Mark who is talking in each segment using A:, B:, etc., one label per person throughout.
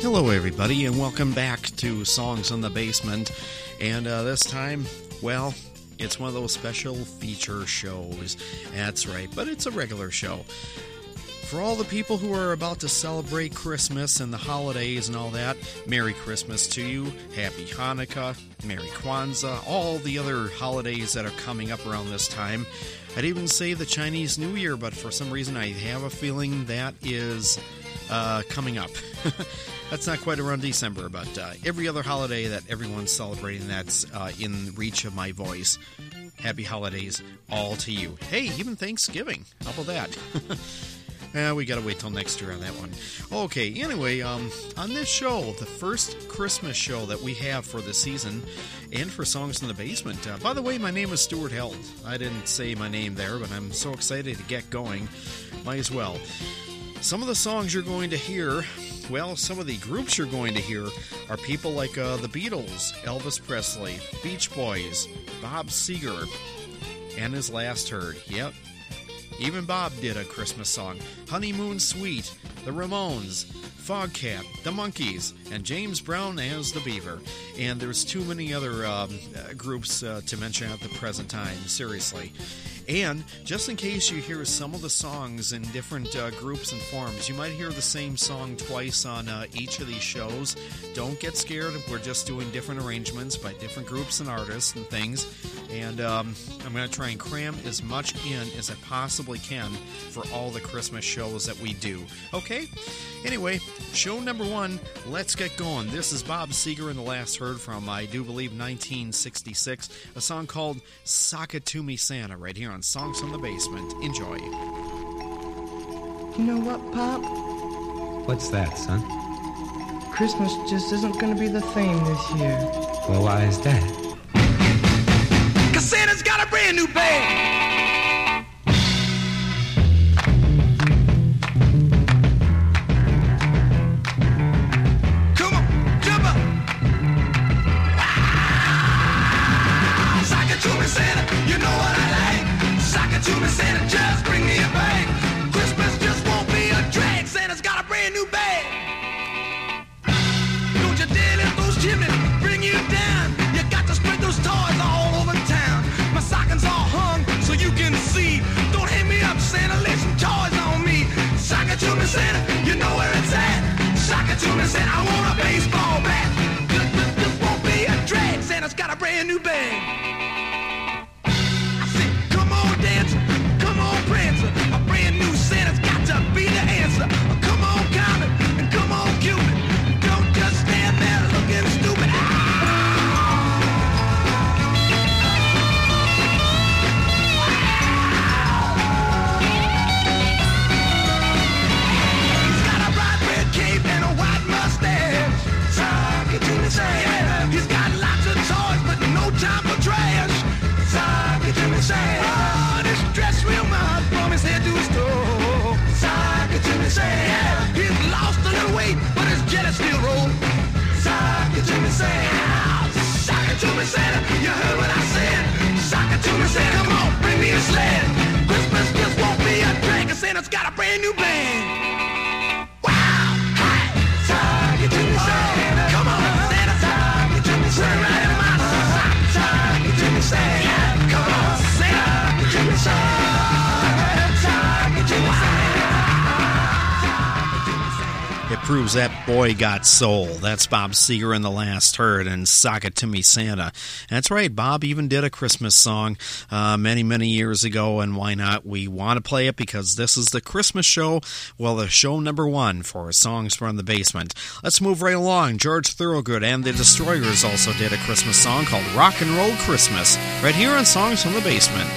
A: Hello, everybody, and welcome back to Songs in the Basement. And uh, this time, well, it's one of those special feature shows. That's right, but it's a regular show. For all the people who are about to celebrate Christmas and the holidays and all that, Merry Christmas to you, Happy Hanukkah, Merry Kwanzaa, all the other holidays that are coming up around this time. I'd even say the Chinese New Year, but for some reason I have a feeling that is uh, coming up. that's not quite around December, but uh, every other holiday that everyone's celebrating that's uh, in reach of my voice. Happy holidays all to you. Hey, even Thanksgiving. How about that? Yeah, we gotta wait till next year on that one. Okay, anyway, um, on this show, the first Christmas show that we have for the season, and for Songs in the Basement. Uh, by the way, my name is Stuart Held. I didn't say my name there, but I'm so excited to get going. Might as well. Some of the songs you're going to hear, well, some of the groups you're going to hear are people like uh, the Beatles, Elvis Presley, Beach Boys, Bob Seger, and his last heard. Yep, even Bob did a Christmas song. Honeymoon Suite, The Ramones, Foghat, The Monkees, and James Brown as the Beaver. And there's too many other um, uh, groups uh, to mention at the present time, seriously. And just in case you hear some of the songs in different uh, groups and forms, you might hear the same song twice on uh, each of these shows. Don't get scared. We're just doing different arrangements by different groups and artists and things. And um, I'm going to try and cram as much in as I possibly can for all the Christmas shows that we do. Okay? Anyway, show number one, let's get going. This is Bob Seger and the last heard from, I do believe, 1966, a song called Me Santa, right here on Songs from the Basement. Enjoy.
B: You know what, Pop?
C: What's that, son?
B: Christmas just isn't going to be the theme this year.
C: Well, why is that?
D: Cause Santa's got a brand new bag. Santa. You know where it's at. To me, Santa. I want a baseball bat. This won't be a drag. Santa's got a brand new
A: boy got soul. That's Bob Seger in the last heard and Sock It To Me Santa. That's right, Bob even did a Christmas song uh, many, many years ago, and why not? We want to play it because this is the Christmas show, well, the show number one for Songs from the Basement. Let's move right along. George Thorogood and the Destroyers also did a Christmas song called Rock and Roll Christmas, right here on Songs from the Basement.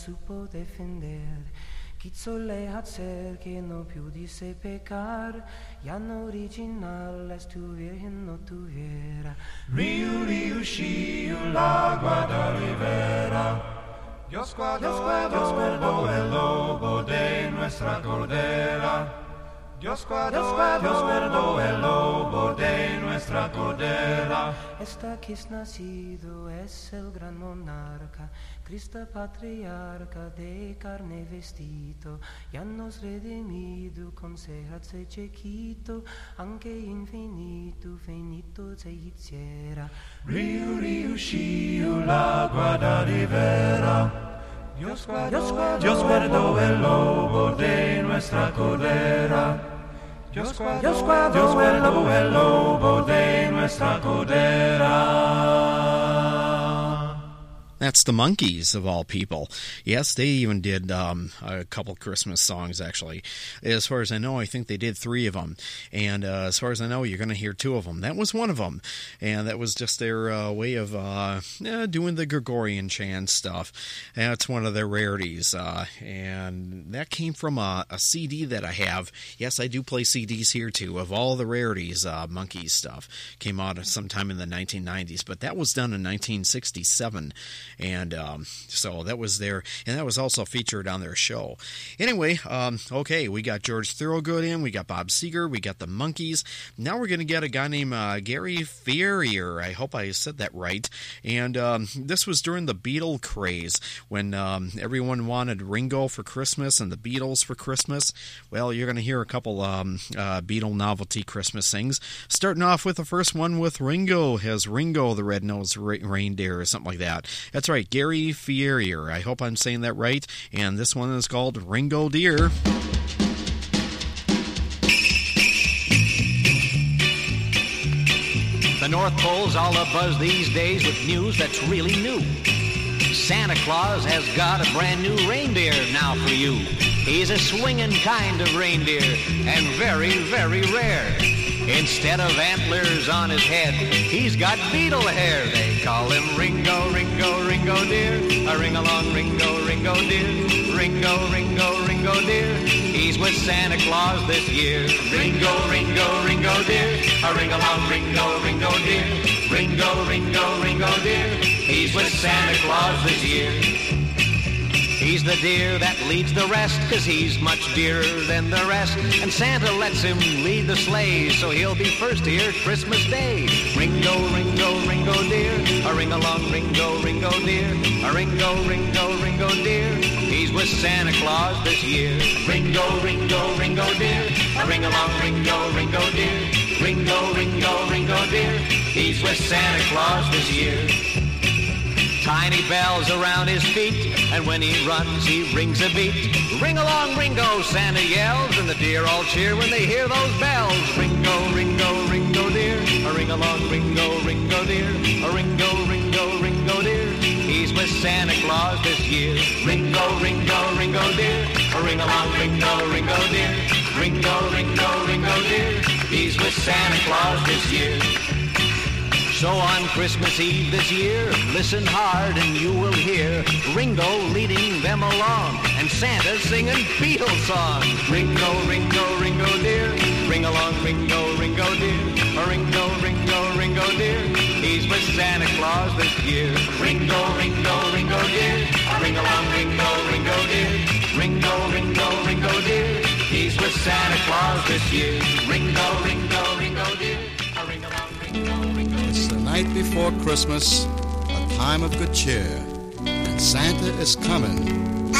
B: Supo defender. Le hacer que no pudiese pecar, ya no original estuviera no tuviera. Riu, riu, shiu, la guarda rivera. Dios guardó, Dios guardó el lobo de nuestra cordera. Dios guardó, Dios guardó el lobo de nuestra cordera. Esta que es nacido es el gran monarca, Cristo patriarca de carne vestido, ya nos redimido, conservarse chiquito, aunque infinito, finito se hiciera. Riu, riu, shiu, la guarda rivera. Dios guardó, Dios guardó el lobo de nuestra cordera. Dios guardó, Dios guardó el lobo de nuestra cordera.
A: That's the Monkees of all people. Yes, they even did um, a couple Christmas songs, actually. As far as I know, I think they did three of them. And uh, as far as I know, you're going to hear two of them. That was one of them. And that was just their uh, way of uh, doing the Gregorian chant stuff. That's one of their rarities. Uh, and that came from a, a, CD that I have. Yes, I do play CDs here too, of all the rarities, uh, Monkees stuff. Came out sometime in the 1990s, but that was done in 1967 and um, so that was there, and that was also featured on their show. Anyway, um, okay, we got George Thorogood in, we got Bob Seger, we got the Monkees. Now we're going to get a guy named uh, Gary Ferrier. I hope I said that right. And um, this was during the Beatle craze when um, everyone wanted Ringo for Christmas and the Beatles for Christmas. Well, you're going to hear a couple um, uh, Beatle novelty Christmas things. Starting off with the first one with Ringo, has Ringo the Red-Nosed Reindeer or something like that. That's right, Gary Ferrier. I hope I'm saying that right. And this one is called Ringo Deer.
E: The North Pole's all abuzz these days with news that's really new. Santa Claus has got a brand new reindeer now for you. He's a swinging kind of reindeer and very, very rare. Instead of antlers on his head, he's got Beatle hair. They call him Ringo, Ringo, Ringo dear. A ring along Ringo, Ringo dear. Ringo, Ringo, Ringo dear. He's with Santa Claus this year. Ringo, Ringo, Ringo dear. A ring along Ringo, Ringo dear. Ringo, Ringo, Ringo dear. He's with Santa Claus this year. He's the deer that leads the rest, cause he's much dearer than the rest. And Santa lets him lead the sleigh, so he'll be first here Christmas Day. Ringo, Ringo, Ringo deer, a ring along Ringo, Ringo deer, a Ringo, Ringo, Ringo deer. He's with Santa Claus this year. Ringo, Ringo, Ringo deer, a ring along Ringo, Ringo deer, Ringo, Ringo, Ringo deer. He's with Santa Claus this year. Tiny bells around his feet, and when he runs, he rings a beat. Ring along, Ringo, Santa yells, and the deer all cheer when they hear those bells. Ringo, Ringo, Ringo deer, a ring along, Ringo, Ringo deer, a Ringo, Ringo, Ringo deer. He's with Santa Claus this year. Ringo, Ringo, Ringo deer, a ring along, Ringo, Ringo deer, Ringo, Ringo, Ringo deer. He's with Santa Claus this year. So on Christmas Eve this year, listen hard and you will hear Ringo leading them along and Santa singing Beatles songs. Ringo, Ringo, Ringo dear, ring along Ringo, Ringo dear, Ringo, Ringo, Ringo dear. He's with Santa Claus this year. Ringo, Ringo, Ringo dear, ring along Ringo, Ringo dear, Ringo, Ringo, Ringo dear. He's with Santa Claus this year. Ringo, Ringo,
F: night before Christmas, a time of good cheer, and Santa is coming.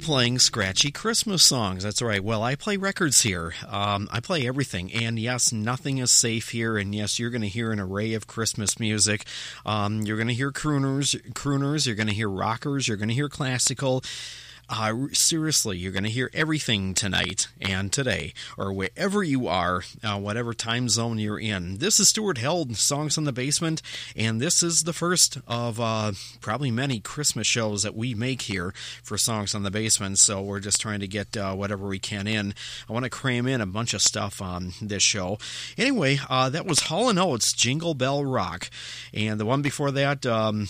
A: Playing scratchy Christmas songs. That's right. Well, I play records here. Um, I play everything, and yes, nothing is safe here. And yes, you're going to hear an array of Christmas music. Um, you're going to hear crooners, crooners. You're going to hear rockers. You're going to hear classical. Uh, seriously, you're going to hear everything tonight and today, or wherever you are, uh, whatever time zone you're in. This is Stuart Held, Songs in the Basement, and this is the first of uh, probably many Christmas shows that we make here for Songs on the Basement. So we're just trying to get uh, whatever we can in. I want to cram in a bunch of stuff on this show. Anyway, uh, that was Hall & Oates, Jingle Bell Rock, and the one before that. Um,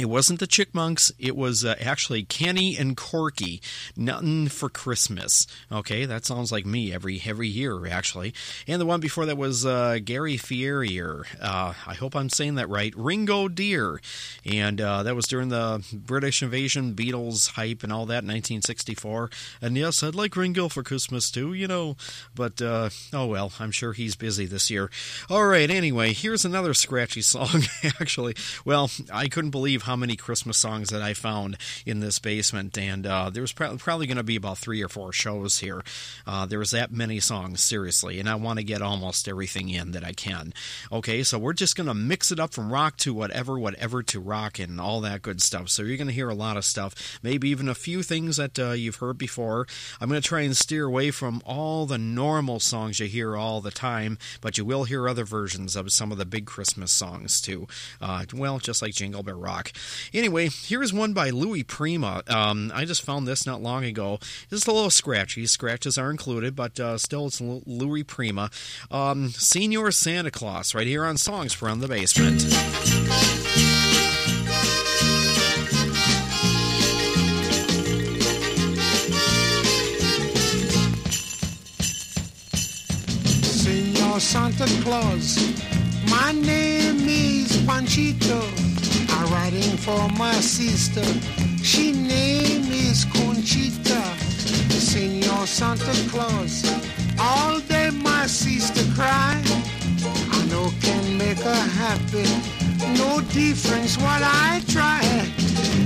A: it wasn't the Chipmunks. It was uh, actually Kenny and Corky. Nothing for Christmas. Okay, that sounds like me every every year actually. And the one before that was uh, Gary Fierier. Uh, I hope I'm saying that right. Ringo Deer, and uh, that was during the British invasion, Beatles hype, and all that in 1964. And yes, I'd like Ringo for Christmas too, you know. But uh, oh well, I'm sure he's busy this year. All right. Anyway, here's another scratchy song. actually, well, I couldn't believe how many Christmas songs that I found in this basement, and uh, there was pro- probably going to be about three or four shows here. Uh, there was that many songs, seriously, and I want to get almost everything in that I can. Okay, so we're just going to mix it up from rock to whatever, whatever to rock, and all that good stuff. So you're going to hear a lot of stuff, maybe even a few things that uh, you've heard before. I'm going to try and steer away from all the normal songs you hear all the time, but you will hear other versions of some of the big Christmas songs too. Uh, well, just like Jingle Bell Rock. Anyway, here's one by Louis Prima. Um, I just found this not long ago. It's a little scratchy. Scratches are included, but uh, still, it's Louis Prima. Um, Senior Santa Claus, right here on Songs from the Basement.
G: Senor Santa Claus, my name is Panchito. I'm writing for my sister. She name is Conchita. Senor Santa Claus. All day my sister cry. I know can make her happy. No difference what I try.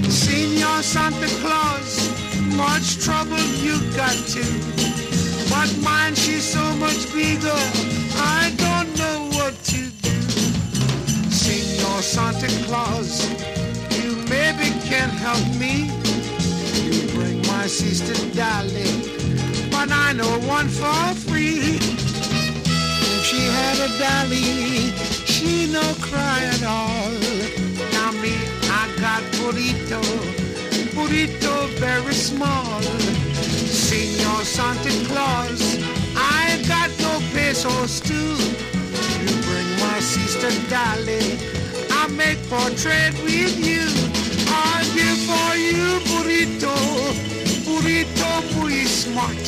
G: Senor Santa Claus. Much trouble you got to. But mine she's so much bigger. I Senor Santa Claus, you maybe can help me. You bring my sister Dolly, but I know one for free. If she had a dolly, she no cry at all. Now me, I got burrito, burrito very small. Senor Santa Claus, I got no pesos too. You bring my sister Dolly, I make portrait with you. I give for you burrito, burrito muy smart.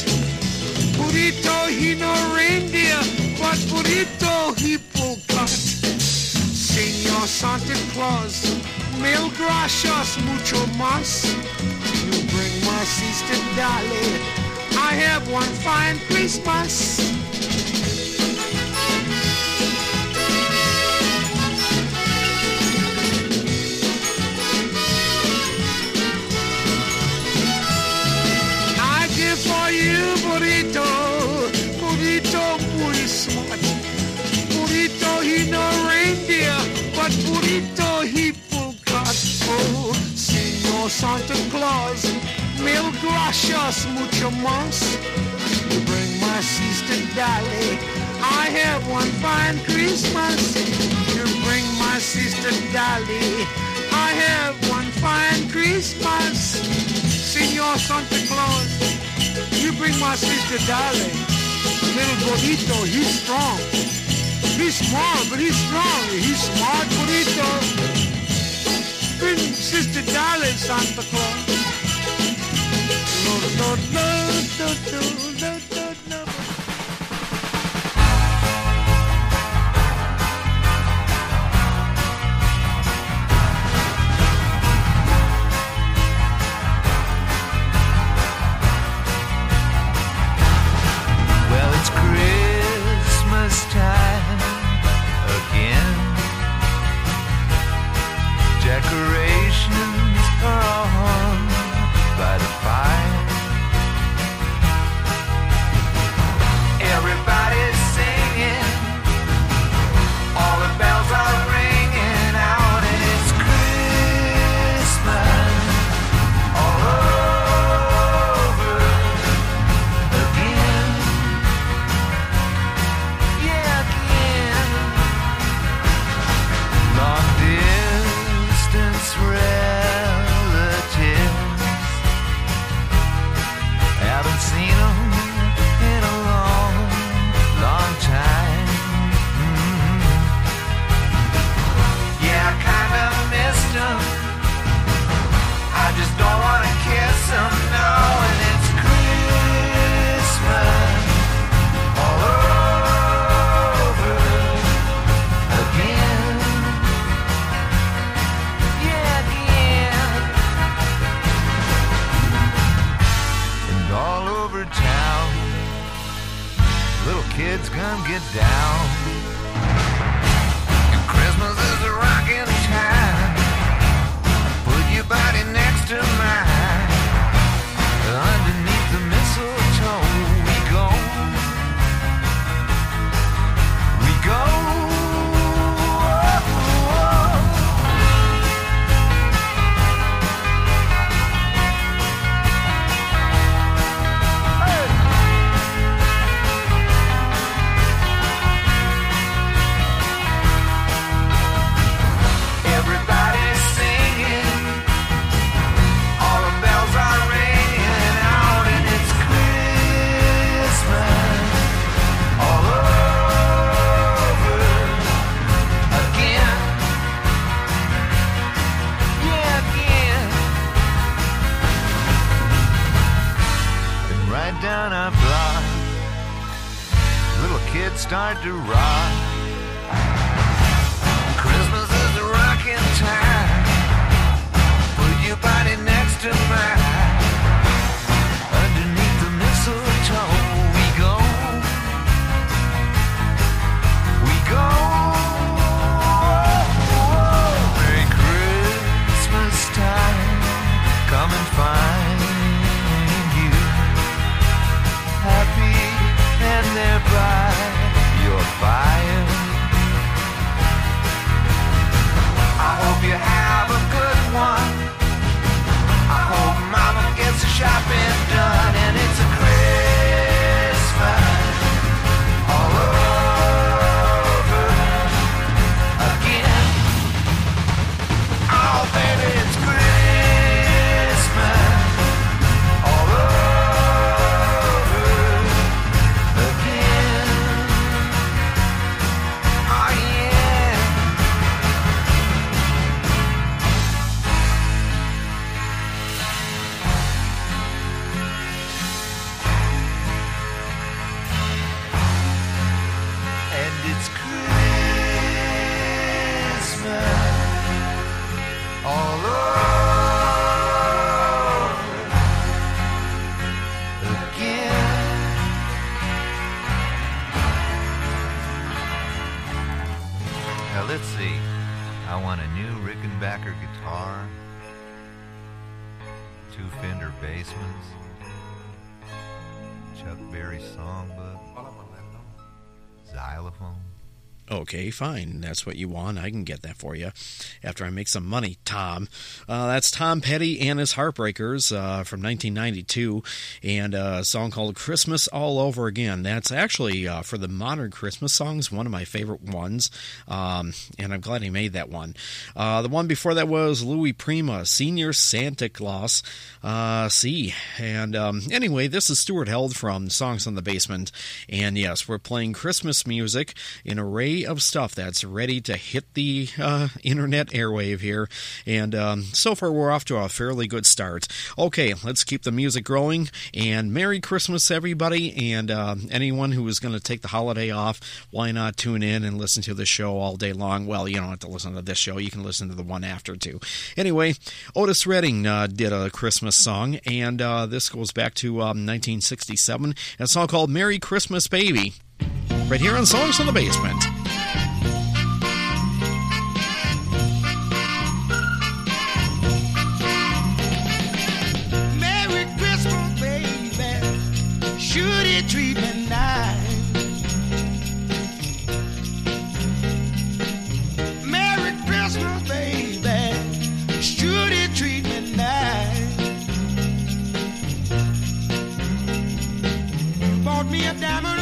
G: Burrito he no reindeer, but burrito he pull cut. Senor Santa Claus, mil gracias mucho más. You bring my sister Dolly, I have one fine Christmas. Santa Claus, mil gracias mucho más. You bring my sister Dolly, I have one fine Christmas. You bring my sister Dolly, I have one fine Christmas. Senor Santa Claus, you bring my sister Dolly. Little Bonito, he's strong. He's small, but he's strong. He's smart, Bonito. Bring Sister Dolly, Santa Claus. No, no, no, no, no,
H: it's Christmas all over again. Now let's see. I want a new Rickenbacker guitar, two Fender Bassmans, Chuck Berry songbook, xylophone.
A: Okay, fine. That's what you want. I can get that for you after I make some money, Tom. Uh, that's Tom Petty and his Heartbreakers uh, from 1992, and uh, a song called Christmas All Over Again. That's actually, uh, for the modern Christmas songs, one of my favorite ones, um, and I'm glad he made that one. Uh, the one before that was Louis Prima, Senior Santa Claus. Uh, see, and um, anyway, this is Stuart Held from Songs on the Basement, and yes, we're playing Christmas music in of stuff that's ready to hit the uh, internet airwave here. And um, so far, we're off to a fairly good start. Okay, let's keep the music growing. And Merry Christmas, everybody. And uh, anyone who is going to take the holiday off, why not tune in and listen to the show all day long? Well, you don't have to listen to this show, you can listen to the one after, too. Anyway, Otis Redding uh, did a Christmas song, and uh, this goes back to um, 1967. A song called Merry Christmas Baby. Right here on Songs in the Basement.
G: Treat me nice? Merry Christmas, baby. Should you treat me nice? You bought me a diamond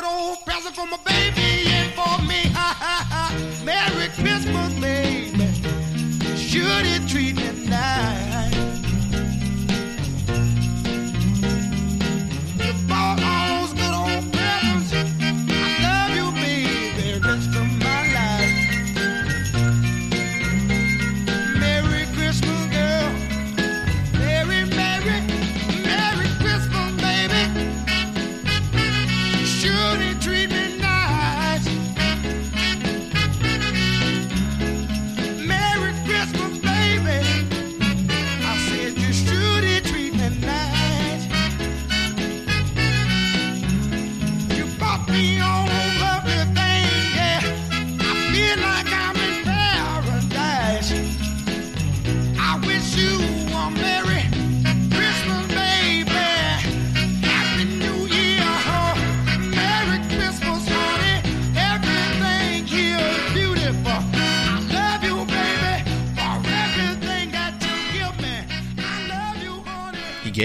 G: good old present for my baby and for me. Merry Christmas, baby. Should it treat me nice?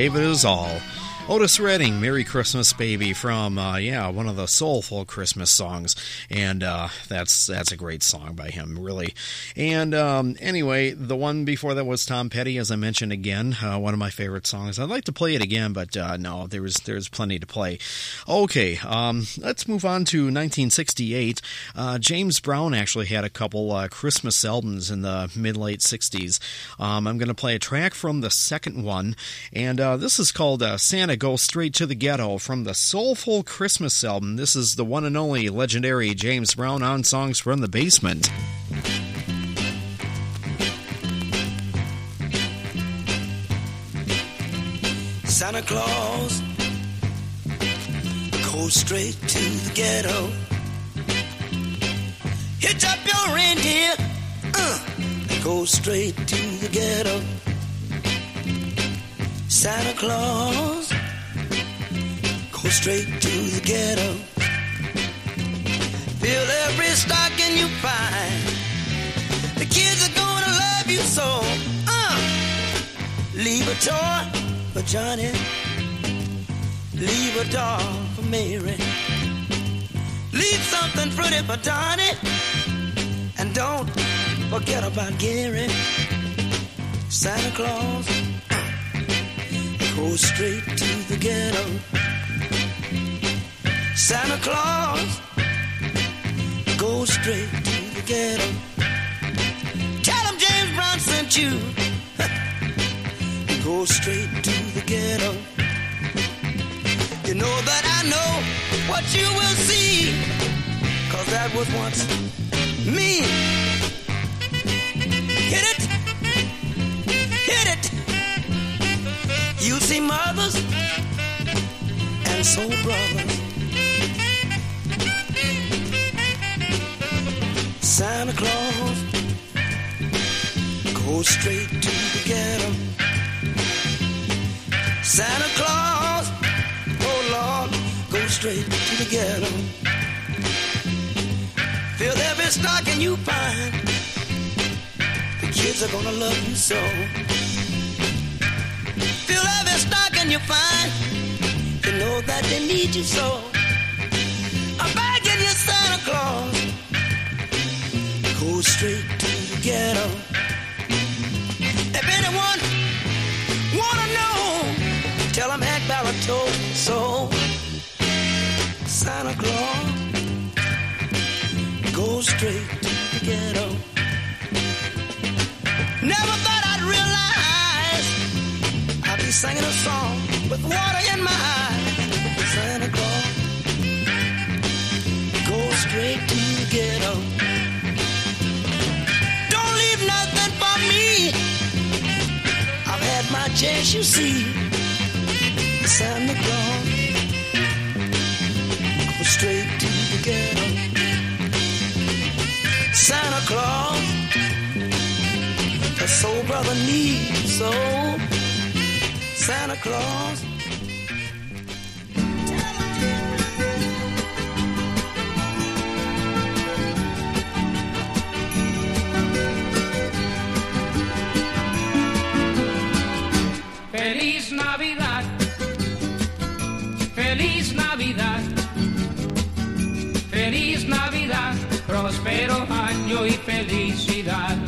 A: Gave it his all. Otis Redding, "Merry Christmas, Baby" from uh, yeah one of the soulful Christmas songs, and uh, that's that's a great song by him, really. And um, anyway, the one before that was Tom Petty, as I mentioned again, uh, one of my favorite songs. I'd like to play it again, but uh, no, there was there's plenty to play. Okay, um, let's move on to 1968. Uh, James Brown actually had a couple uh, Christmas albums in the mid late 60s. Um, I'm going to play a track from the second one, and this is called Santa go straight to the ghetto from the Soulful Christmas album. This is the one and only legendary James Brown on Songs from the Basement.
I: Santa Claus go straight to the ghetto. Hitch up your reindeer, uh, go straight to the ghetto. Santa Claus go straight to the ghetto. Fill every stocking you find. The kids are gonna love you so. Uh, leave a toy for Johnny. Leave a doll for Mary. Leave something pretty for Donnie. And don't forget about Gary. Santa Claus, go straight to the ghetto. Santa Claus, go straight to the ghetto. Tell him James Brown sent you. go straight to the ghetto. You know that I know what you will see. Cause that was once me. Hit it, hit it. You see mothers and soul brothers. Santa Claus go straight to the ghetto. Santa Claus, oh Lord, go straight to the ghetto. Fill every stocking you find. The kids are gonna love you so. Fill every stocking you find. You know that they need you so. I'm begging you, Santa Claus go straight to the ghetto. If anyone wanna know, tell them Hank Ballard told so. Santa Claus, go straight to the ghetto. Water in my eyes. Santa Claus, go straight to the ghetto. Don't leave nothing for me. I've had my chance, you see. Santa Claus, go straight to the ghetto. Santa Claus, a soul brother needs so. Santa Claus.
J: Próspero año y felicidad.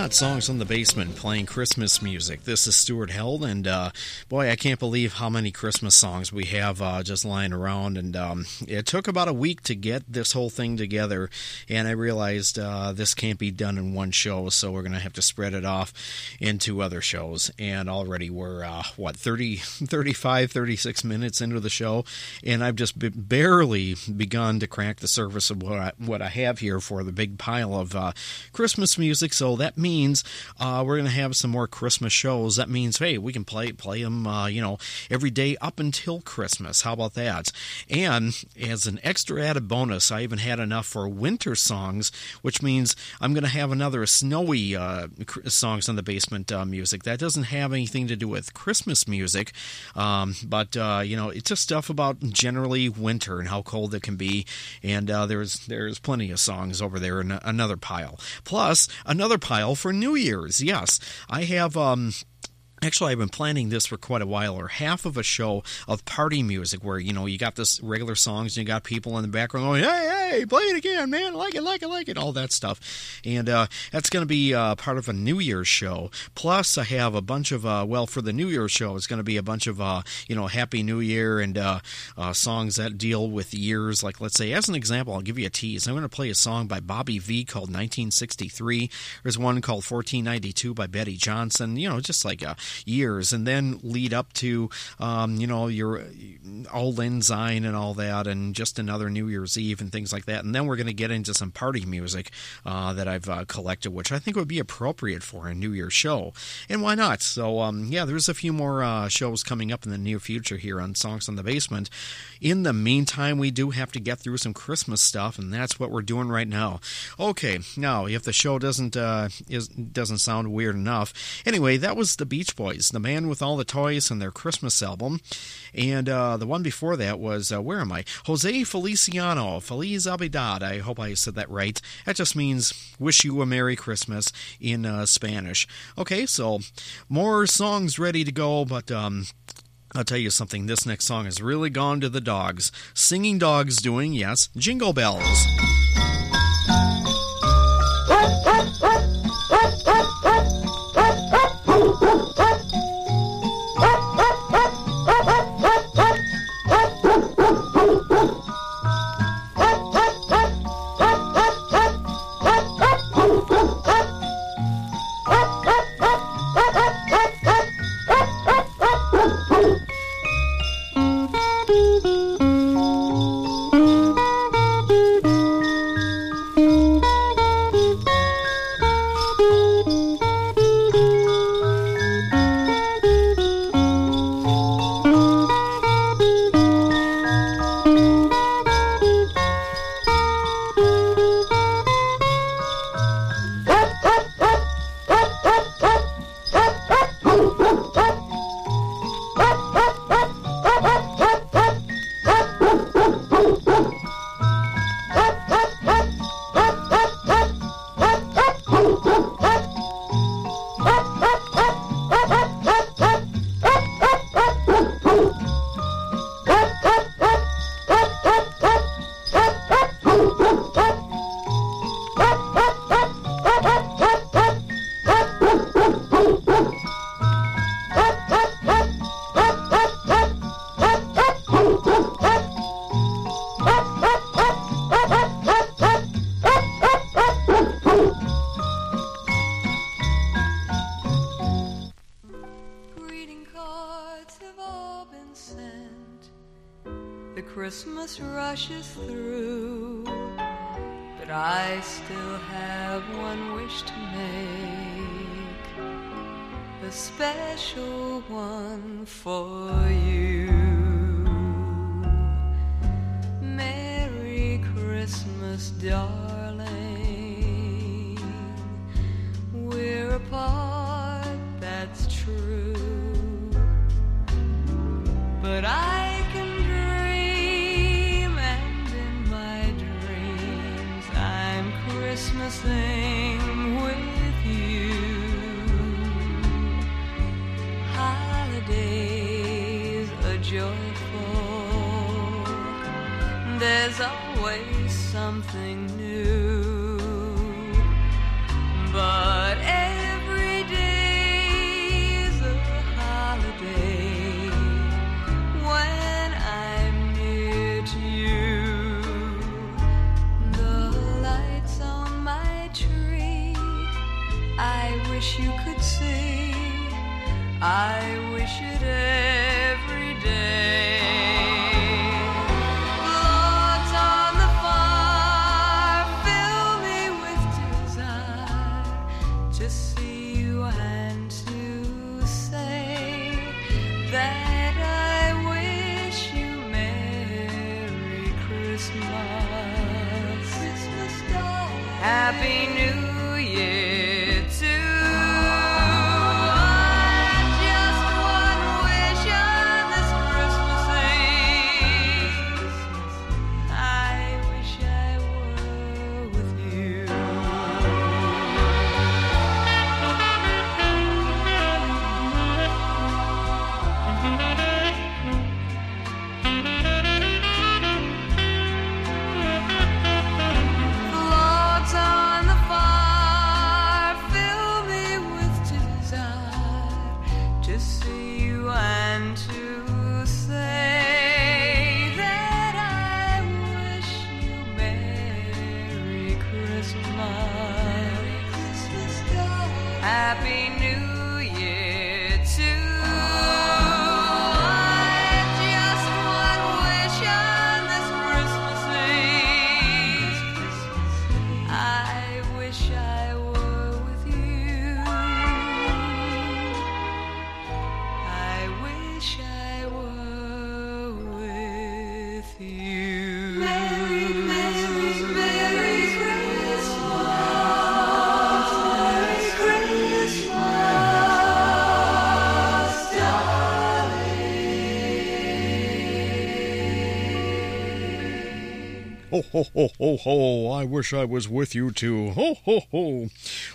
A: Got songs on the basement playing Christmas music. This is Stuart Held, and uh, boy, I can't believe how many Christmas songs we have uh, just lying around. And um, it took about a week to get this whole thing together, and I realized uh, this can't be done in one show, so we're going to have to spread it off into other shows. And already we're, uh, what, 30, 35, 36 minutes into the show, and I've just barely begun to crack the surface of what I, what I have here for the big pile of uh, Christmas music. So that means uh, we're going to have some more Christmas shows. That means, hey, we can play play them, uh, you know, every day up until Christmas. How about that? And as an extra added bonus, I even had enough for winter songs, which means I'm going to have another snowy uh, songs on the basement uh, music. That doesn't have anything to do with Christmas music, um, but uh, you know, it's just stuff about generally winter and how cold it can be. And uh, there's there's plenty of songs over there in another pile. Plus another pile for New Year's. Yes, I have. Um, Actually, I've been planning this for quite a while, or half of a show of party music where, you know, you got this regular songs and you got people in the background going, hey, hey, play it again, man, like it, like it, like it, all that stuff. And uh, that's going to be uh, part of a New Year's show. Plus, I have a bunch of, uh, well, for the New Year's show, it's going to be a bunch of, uh, you know, Happy New Year and uh, uh, songs that deal with years. Like, let's say, as an example, I'll give you a tease. I'm going to play a song by Bobby Vee called 1963. There's one called 1492 by Betty Johnson, you know, just like a years, and then lead up to um, you know your Auld Lang Syne and all that, and just another New Year's Eve and things like that. And then we're going to get into some party music uh, that I've uh, collected, which I think would be appropriate for a New Year's show. And why not? So um, yeah, there's a few more uh, shows coming up in the near future here on Songs on the Basement. In the meantime, we do have to get through some Christmas stuff, and that's what we're doing right now. Okay, now if the show doesn't uh, is doesn't sound weird enough, anyway, that was the Beach Boys, the man with all the toys, and their Christmas album, and uh, the one before that was uh, where am I? Jose Feliciano, Feliz Navidad. I hope I said that right. That just means wish you a Merry Christmas in uh, Spanish. Okay, so more songs ready to go, but um. I'll tell you something, this next song has really gone to the dogs. Singing dogs doing, yes, jingle bells. Ho ho ho ho! I wish I was with you too. Ho ho ho!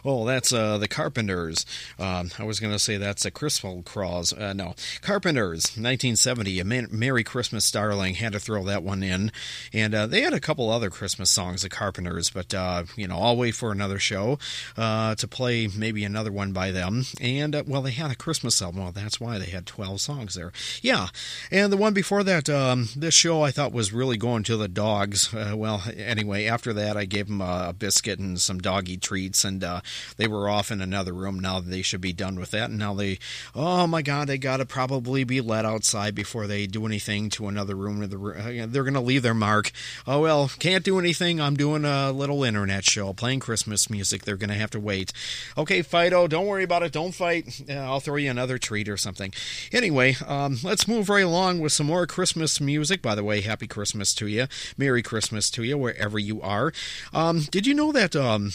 A: Oh, that's uh, the Carpenters. Um, I was gonna say that's a Crystal Cross. Uh, no, Carpenters, 1970. A Merry Christmas, Darling. Had to throw that one in, and uh, they had a couple other Christmas songs, the Carpenters. But uh, you know, I'll wait for another show uh, to play maybe another one by them. And uh, well, they had a Christmas album. Well, that's why they had 12 songs there. Yeah, and the one before that, um, this show I thought was really going to the dogs. Well, anyway, after that, I gave them a biscuit and some doggy treats, and uh, they were off in another room. Now they should be done with that. And now they, oh my God, they got to probably be let outside before they do anything to another room. The room. They're going to leave their mark. Oh well, can't do anything. I'm doing a little internet show, playing Christmas music. They're going to have to wait. Okay, Fido, don't worry about it. Don't fight. Uh, I'll throw you another treat or something. Anyway, um, let's move right along with some more Christmas music. By the way, Happy Christmas to you. Merry Christmas to you wherever you are. Um, did you know that? Um,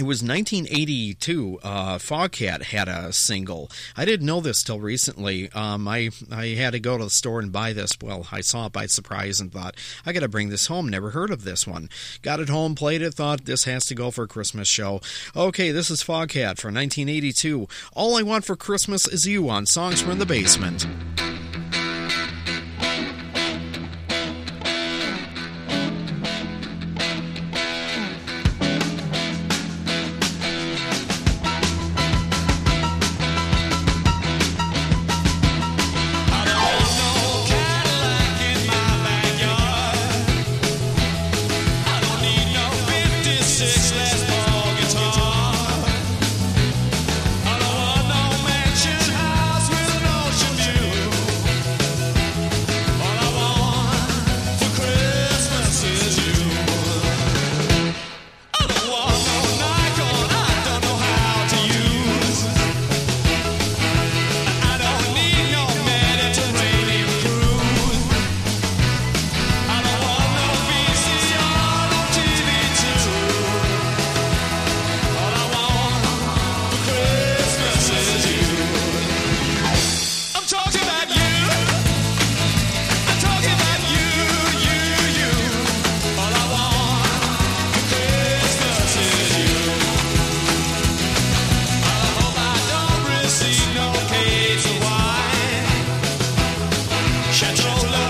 A: it was 1982. Uh, Foghat had a single. I didn't know this till recently. Um, I I had to go to the store and buy this. Well, I saw it by surprise and thought I got to bring this home. Never heard of this one. Got it home, played it, thought this has to go for a Christmas show. Okay, this is Foghat from 1982. All I want for Christmas is you on Songs from the Basement.
K: controller.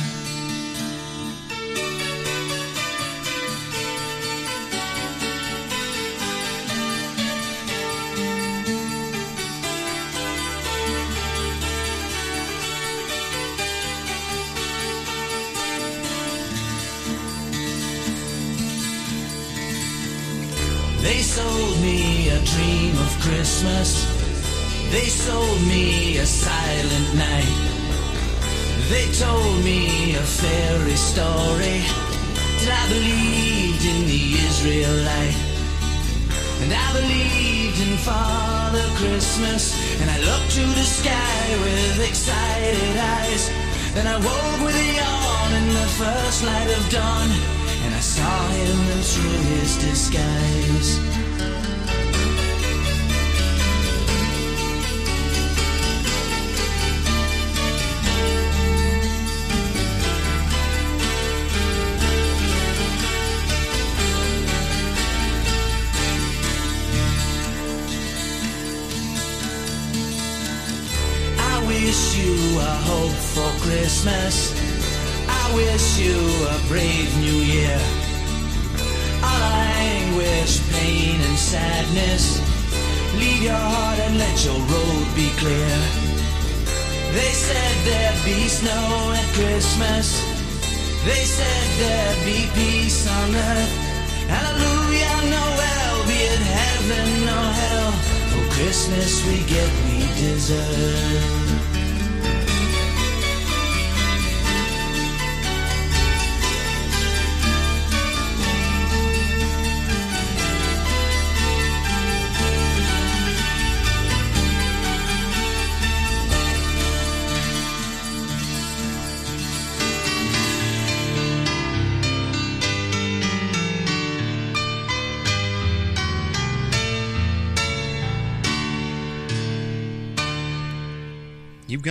K: They sold me a dream of Christmas. They sold me a silent night. They told me a fairy story till I believed in the Israelite. And I believed in Father Christmas. And I looked to the sky with excited eyes. Then I woke with a yawn in the first light of dawn. And I saw him through his disguise. I wish you a hope for Christmas. I wish you a brave new year. All anguish, pain, and sadness. Leave your heart and let your road be clear. They said there'd be snow at Christmas. They said there'd be peace on earth. Hallelujah, Noel, be it heaven or hell. For Christmas we get we deserve.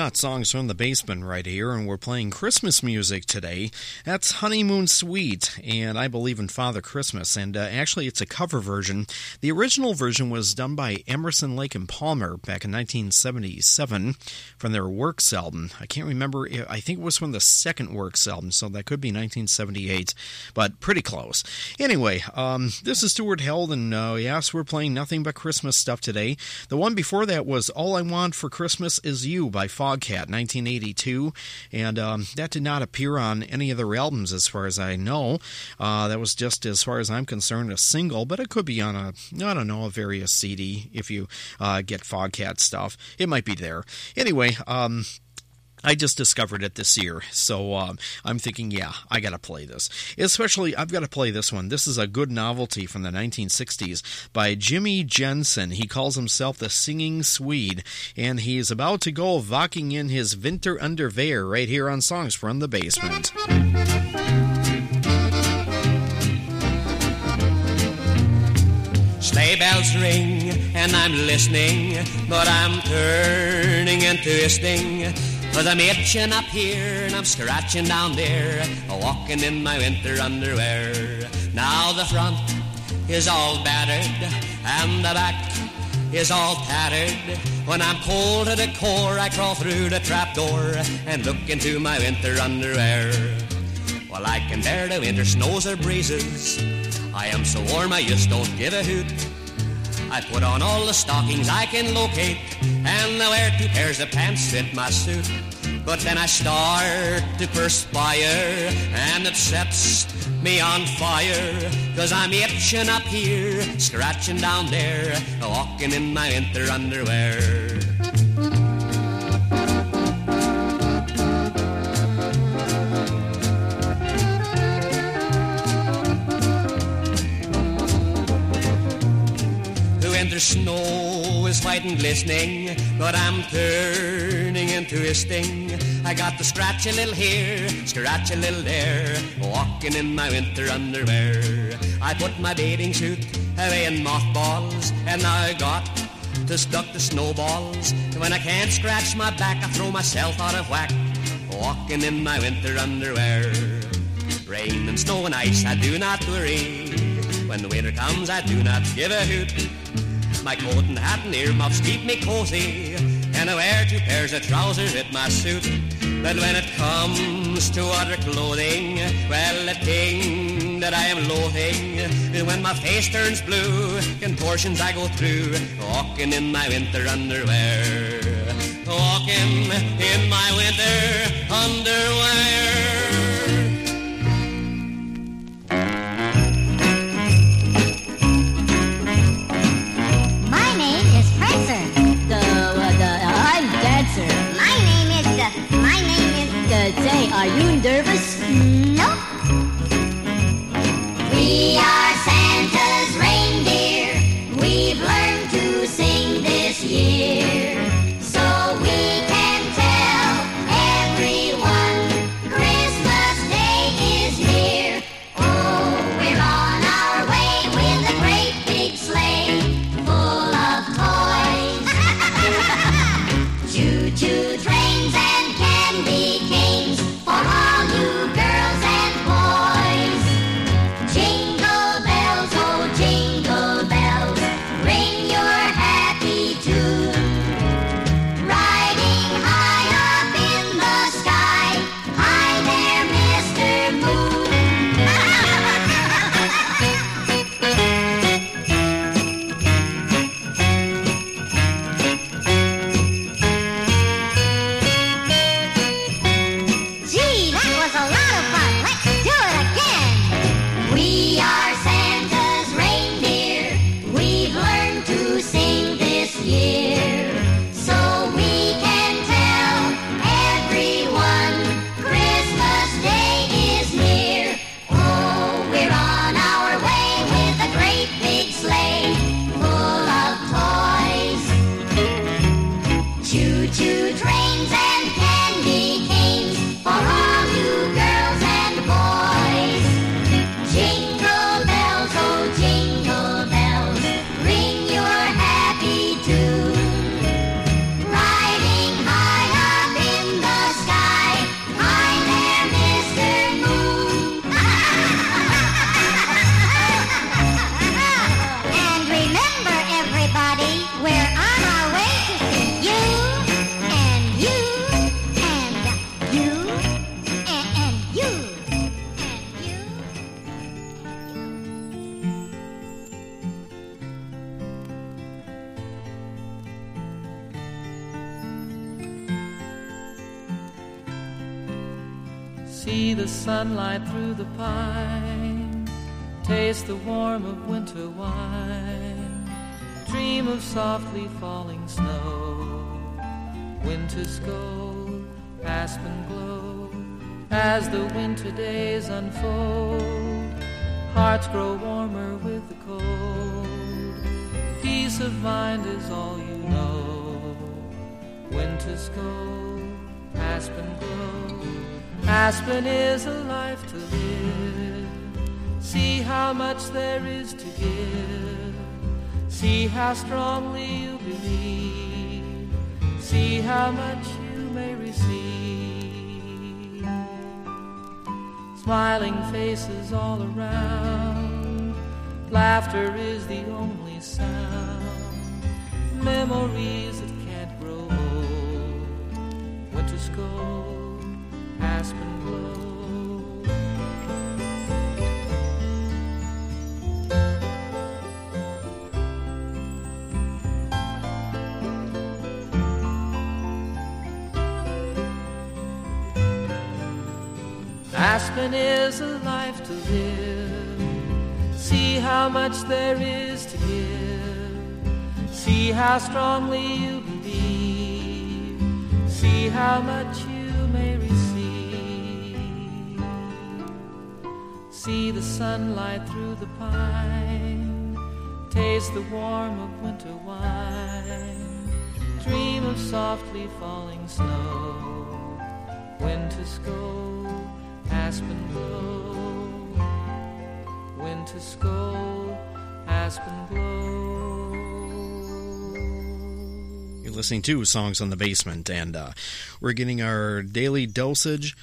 A: Got songs from the basement right here, and we're playing Christmas music today. That's Honeymoon Suite, and I Believe in Father Christmas. And uh, actually, it's a cover version. The original version was done by Emerson, Lake and Palmer back in 1977 from their Works album. I can't remember, I think it was from the second Works album, so that could be 1978, but pretty close. Anyway, um, this is Stuart Held, and uh, yes, we're playing nothing but Christmas stuff today. The one before that was All I Want for Christmas Is You by Foghat, 1982, and um, that did not appear on any of their albums as far as I know. Uh, that was just, as far as I'm concerned, a single, but it could be on a, I don't know, a various CD if you uh, get Foghat stuff. It might be there. Anyway, um, I just discovered it this year, so um, I'm thinking, yeah, I got to play this. Especially, I've got to play this one. This is a good novelty from the 1960s by Jimmy Jensen. He calls himself the Singing Swede, and he's about to go walking in his winter underwear right here on Songs from the Basement.
E: Sleigh bells ring and I'm listening, but I'm turning and twisting. Cause I'm itching up here and I'm scratching down there, walking in my winter underwear. Now the front is all battered and the back is all tattered. When I'm cold to the core, I crawl through the trap door and look into my winter underwear. Well, I can bear the winter snows or breezes. I am so warm I just don't give a hoot. I put on all the stockings I can locate, and I wear two pairs of pants fit my suit. But then I start to perspire, and it sets me on fire. Cause I'm itching up here, scratching down there, walking in my winter underwear. The snow is white and glistening, but I'm turning into a twisting. I got to scratch a little here, scratch a little there, walking in my winter underwear. I put my bathing suit away in mothballs, and now I got to stuck the snowballs. When I can't scratch my back, I throw myself out of whack, walking in my winter underwear. Rain and snow and ice, I do not worry. When the winter comes, I do not give a hoot. My coat and hat and earmuffs keep me cozy, and I wear two pairs of trousers with my suit. But when it comes to other clothing, well, the thing that I am loathing is when my face turns blue, contortions I go through, walking in my winter underwear. Walking in my winter underwear.
L: Are you nervous?
M: No. We are Is a
N: life to live. See how much there is to give. See how strongly you believe. See how much you may receive. Smiling faces all around. Laughter is the only sound. Memories that can't grow old. Winter's gold, aspen glow. Aspen is a life to live. See how much there is to give. See how strongly you believe. See how much See the sunlight through the pine. Taste the warm of winter wine. Dream of softly falling snow. To scold, aspen glow. To scold, aspen glow.
A: You're listening to Songs on the Basement, and uh, we're getting our daily dosage.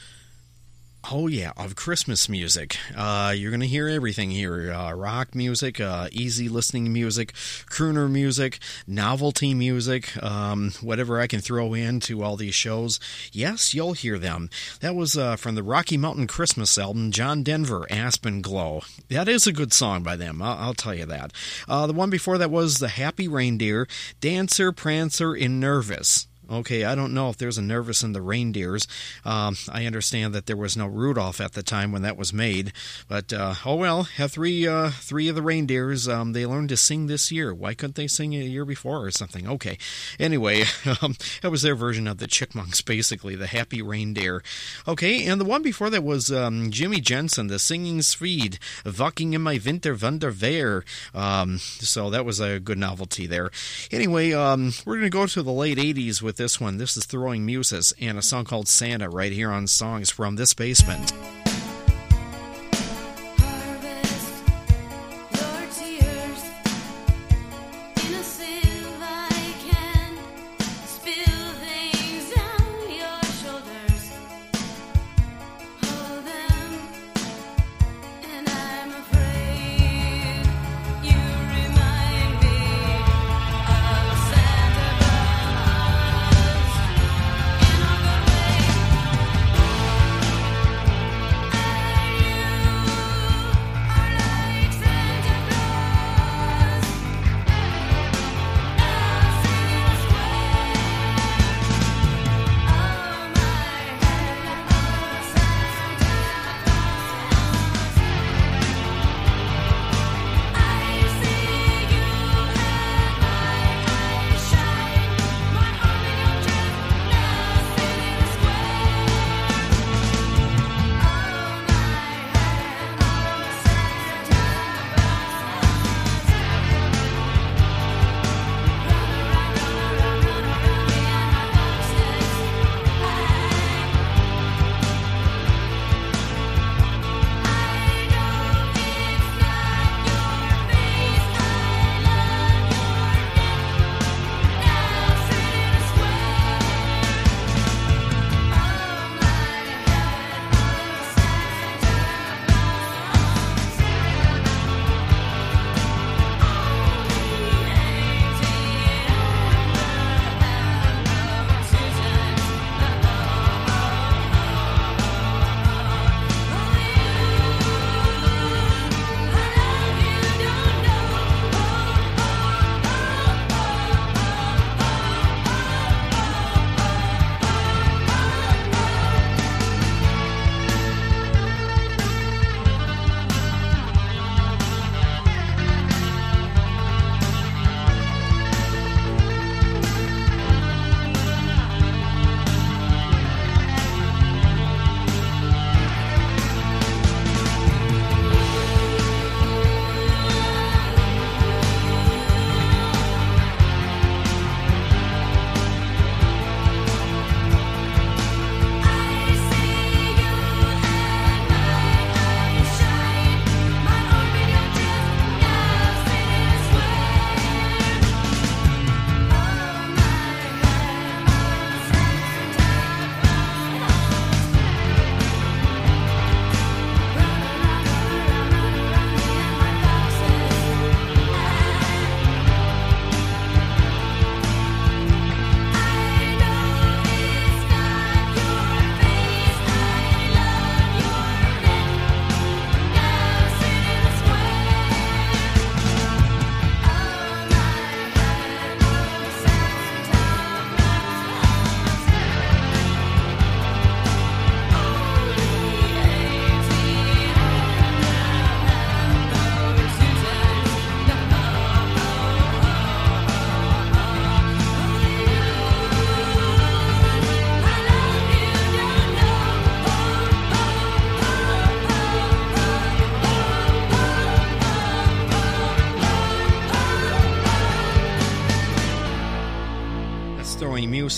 A: Oh yeah, of Christmas music. Uh, you're gonna hear everything here: uh, rock music, uh, easy listening music, crooner music, novelty music, um, whatever I can throw into all these shows. Yes, you'll hear them. That was uh, from the Rocky Mountain Christmas album, John Denver, Aspen Glow. That is a good song by them. I'll, I'll tell you that. Uh, the one before that was the Happy Reindeer, Dancer, Prancer, and Nervous. Okay, I don't know if there's a nervous in the reindeers. Um, I understand that there was no Rudolph at the time when that was made, but uh, oh well. Have three uh, three of the reindeers. Um, they learned to sing this year. Why couldn't they sing a year before or something? Okay. Anyway, um, that was their version of the Chipmunks, basically the Happy Reindeer. Okay, and the one before that was um, Jimmy Jensen, the Singing Swede, Walking in My Winter Wunderwehr. Um, so that was a good novelty there. Anyway, um, we're going to go to the late '80s with this one. This is Throwing Muses and a song called Santa right here on Songs from This Basement.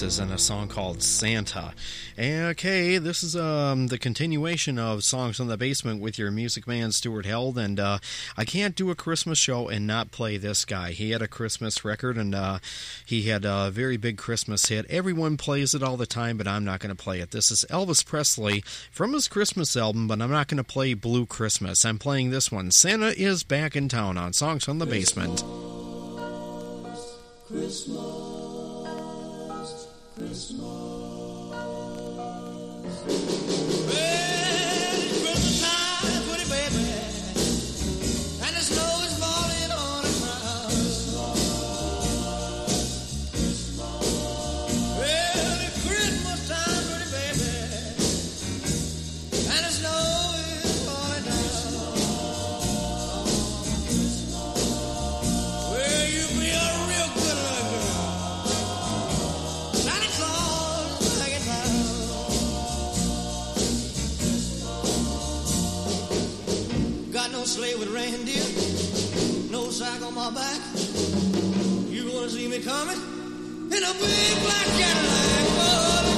A: Muses and a song called Santa. Okay, this is um, the continuation of Songs on the Basement with your music man, Stuart Held. And uh, I can't do a Christmas show and not play this guy. He had a Christmas record and uh, he had a very big Christmas hit. Everyone plays it all the time, but I'm not going to play it. This is Elvis Presley from his Christmas album, but I'm not going to play Blue Christmas. I'm playing this one Santa is Back in Town on Songs on the Basement.
O: Got my back. You gonna see me coming in a big black Cadillac? Oh,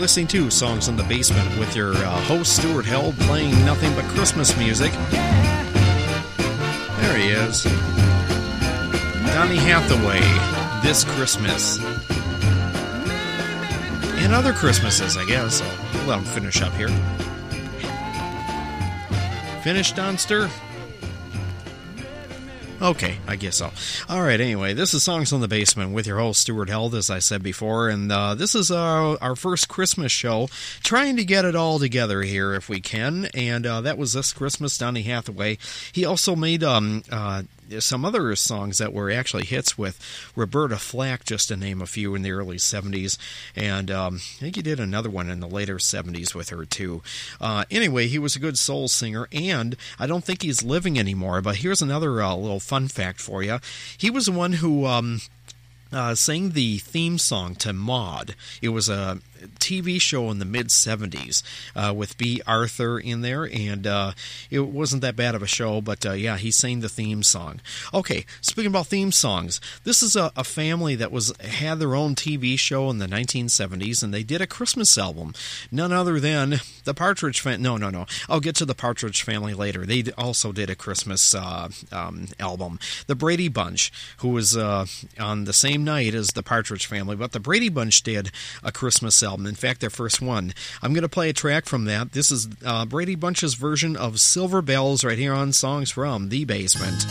A: listening to Songs in the Basement with your uh, host, Stuart Held, playing nothing but Christmas music. There he is. Donny Hathaway, This Christmas. And other Christmases, I guess. We'll let him finish up here. Finished, Donster? Okay, I guess so. All right, anyway, this is Songs on the Basement with your host, Stuart Held, as I said before, and uh, this is uh, our first Christmas show, trying to get it all together here if we can, and uh, that was this Christmas, Donny Hathaway. He also made um, uh, some other songs that were actually hits with Roberta Flack, just to name a few, in the early 70s. And um, I think he did another one in the later 70s with her, too. Uh, anyway, he was a good soul singer, and I don't think he's living anymore. But here's another uh, little fun fact for you. He was the one who. Um, uh, sang the theme song to Maude. It was a TV show in the mid 70s uh, with Bea Arthur in there, and uh, it wasn't that bad of a show, but uh, yeah, he sang the theme song. Okay, speaking about theme songs, this is a, a family that was had their own TV show in the 1970s, and they did a Christmas album. None other than the Partridge Family. No, no, no. I'll get to the Partridge Family later. They also did a Christmas uh, um, album. The Brady Bunch, who was uh, on the same night as the Partridge Family, but the Brady Bunch did a Christmas album. In fact, their first one. I'm going to play a track from that. This is uh, Brady Bunch's version of Silver Bells right here on Songs from the Basement.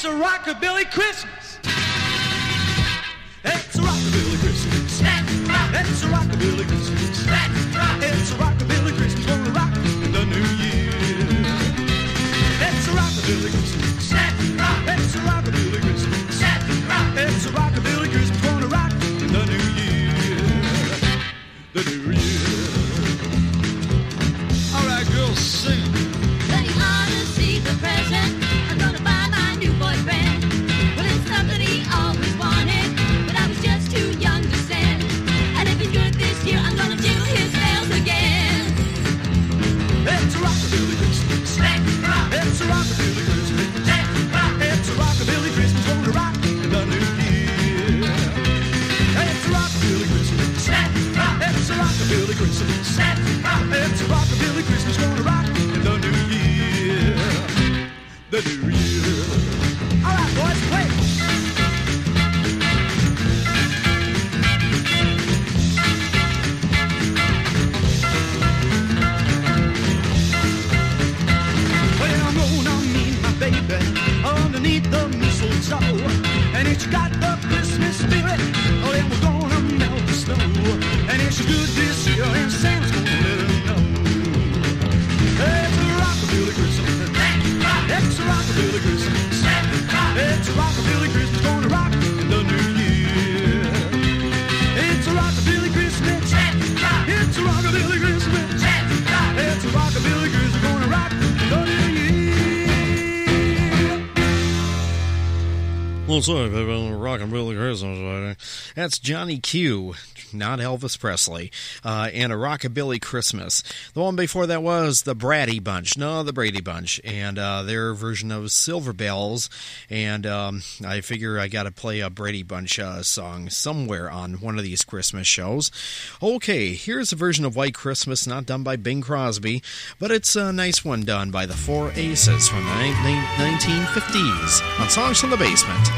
P: It's
D: a rockabilly Christmas. It's a rockabilly Christmas. It's a rockabilly Christmas. It's a rockabilly Christmas. Gonna rock the new year. It's a rockabilly Christmas.
A: What's up, people? Rockin' Billy Christmas. baby. That's Johnny Q, not Elvis Presley, uh, and a Rockabilly Christmas. The one before that was the Brady Bunch, no, the Brady Bunch, and uh, their version of Silver Bells. And um, I figure I got to play a Brady Bunch uh, song somewhere on one of these Christmas shows. Okay, here's a version of White Christmas, not done by Bing Crosby, but it's a nice one done by the Four Aces from the ni- ni- 1950s on Songs from the Basement.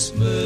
Q: Christmas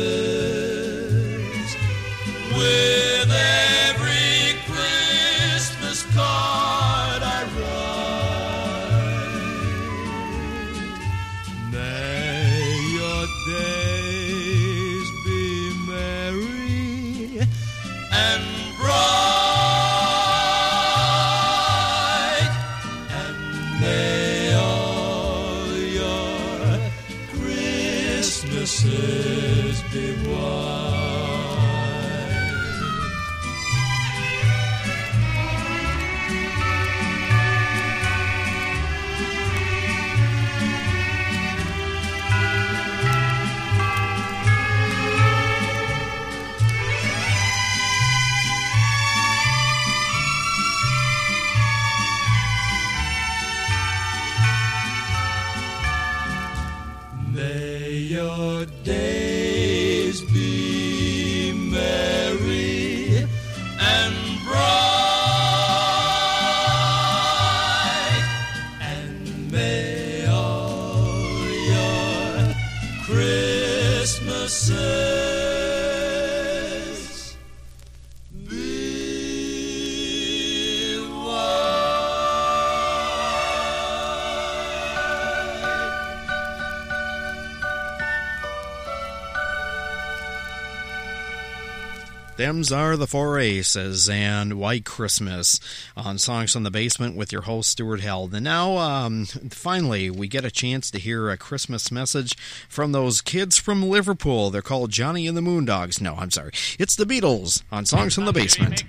A: Them's are the four aces and White Christmas on Songs from the Basement with your host Stuart Held. And now, um, finally, we get a chance to hear a Christmas message from those kids from Liverpool. They're called Johnny and the Moondogs. No, I'm sorry. It's the Beatles on Songs from the Basement.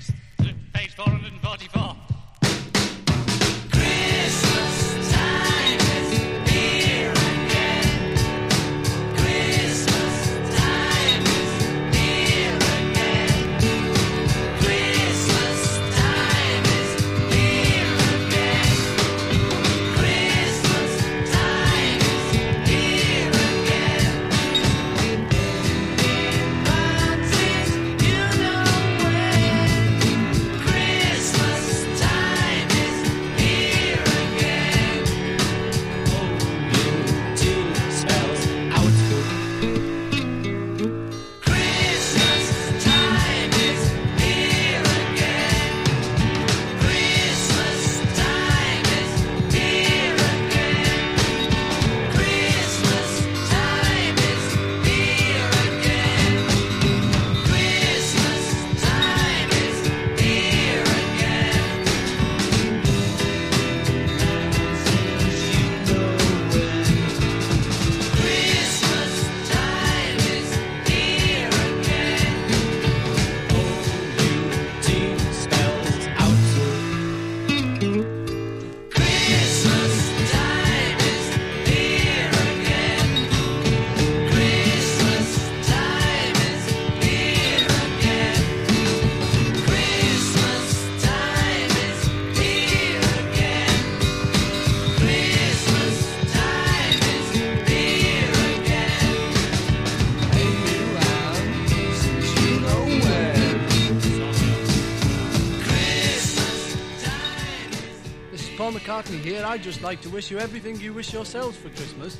R: McCartney here. I'd just like to wish you everything you wish yourselves for Christmas.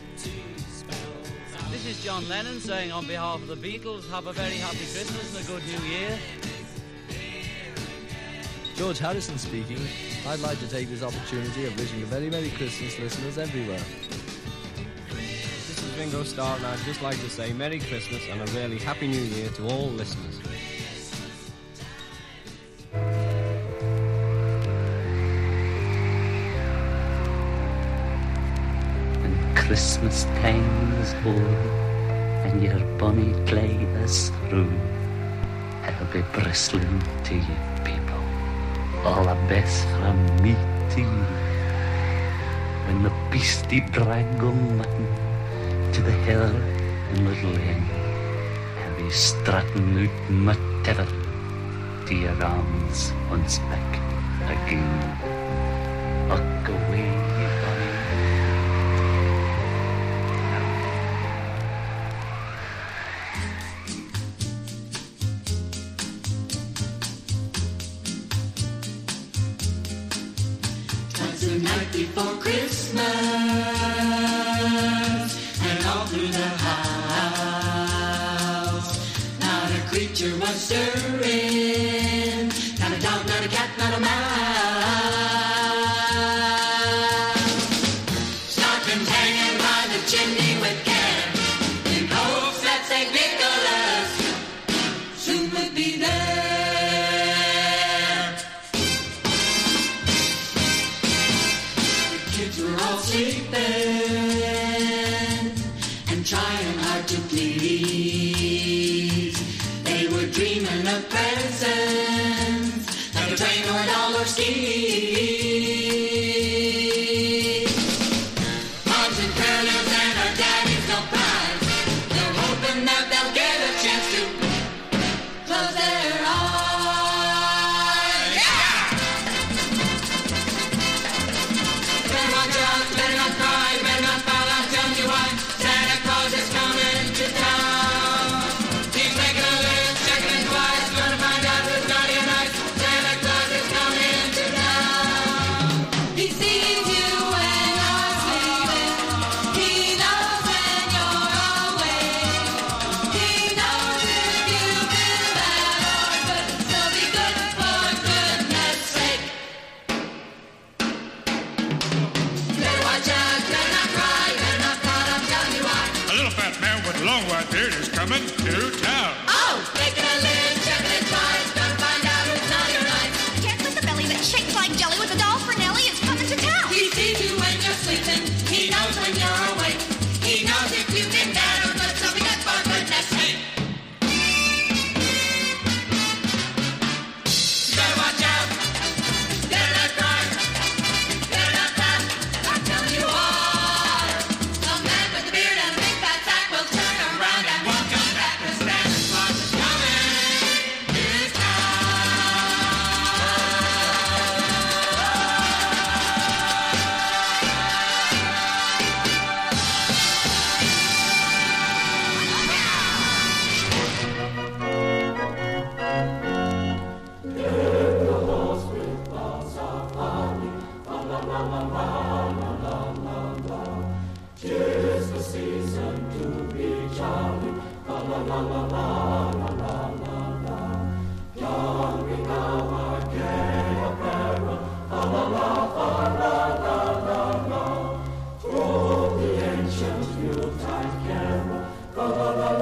S: This is John Lennon saying on behalf of the Beatles, have a very happy Christmas and a good new year.
T: George Harrison speaking. I'd like to take this opportunity of wishing a very Merry Christmas listeners everywhere.
U: This is Ringo Starr and I'd just like to say Merry Christmas and a really Happy New Year to all listeners.
V: Christmas time is o'er and your bonny play is through, I'll be bristling to you people, all the best from me to you. When the beastie drag mutton to the heather and little end, I'll be strutting out my tether to your arms once back again.
W: for Christmas and all through the house. Not a creature was stirring, not a dog, not a cat, not a mouse.
X: la la la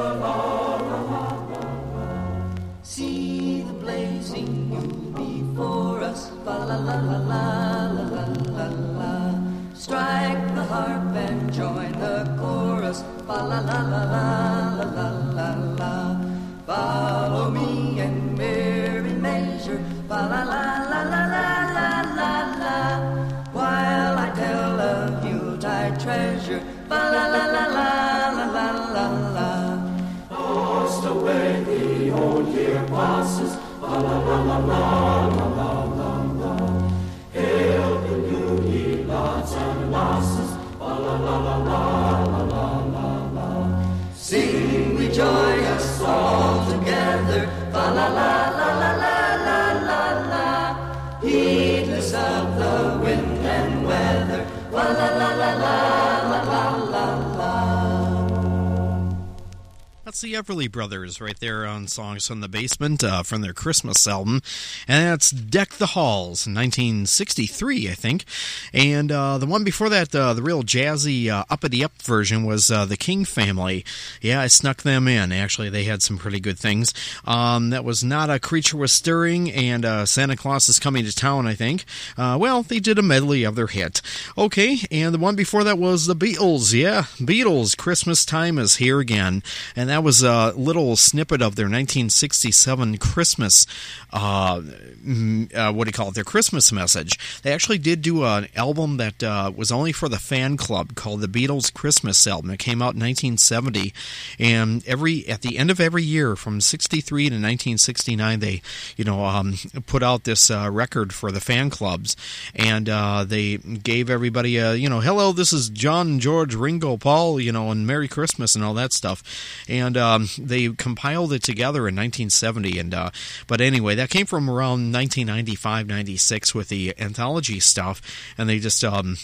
X: voices the
A: Everly Brothers right there on Songs from the Basement uh, from their Christmas album. And that's Deck the Halls, 1963, I think. And uh, the one before that, uh, the real jazzy, uh, uppity up version was uh, the King Family. Yeah, I snuck them in. Actually, they had some pretty good things. Um, that was Not a Creature Was Stirring and uh, Santa Claus is Coming to Town, I think. Well, they did a medley of their hit. Okay, and the one before that was the Beatles. Yeah, Beatles, Christmas Time is Here Again. And that was a little snippet of their 1967 Christmas, uh, uh, what do you call it, their Christmas message. They actually did do an album that uh, was only for the fan club called the Beatles Christmas album. It came out in 1970. And every at the end of every year from 63 to 1969, they, you know, um, put out this uh, record for the fan clubs. And uh, they gave everybody a, you know, hello, this is John, George, Ringo, Paul, you know, and Merry Christmas and all that stuff. And um, they compiled it together in 1970. And uh, but anyway, that came from around 1995, 96 with the anthology stuff, and they just um,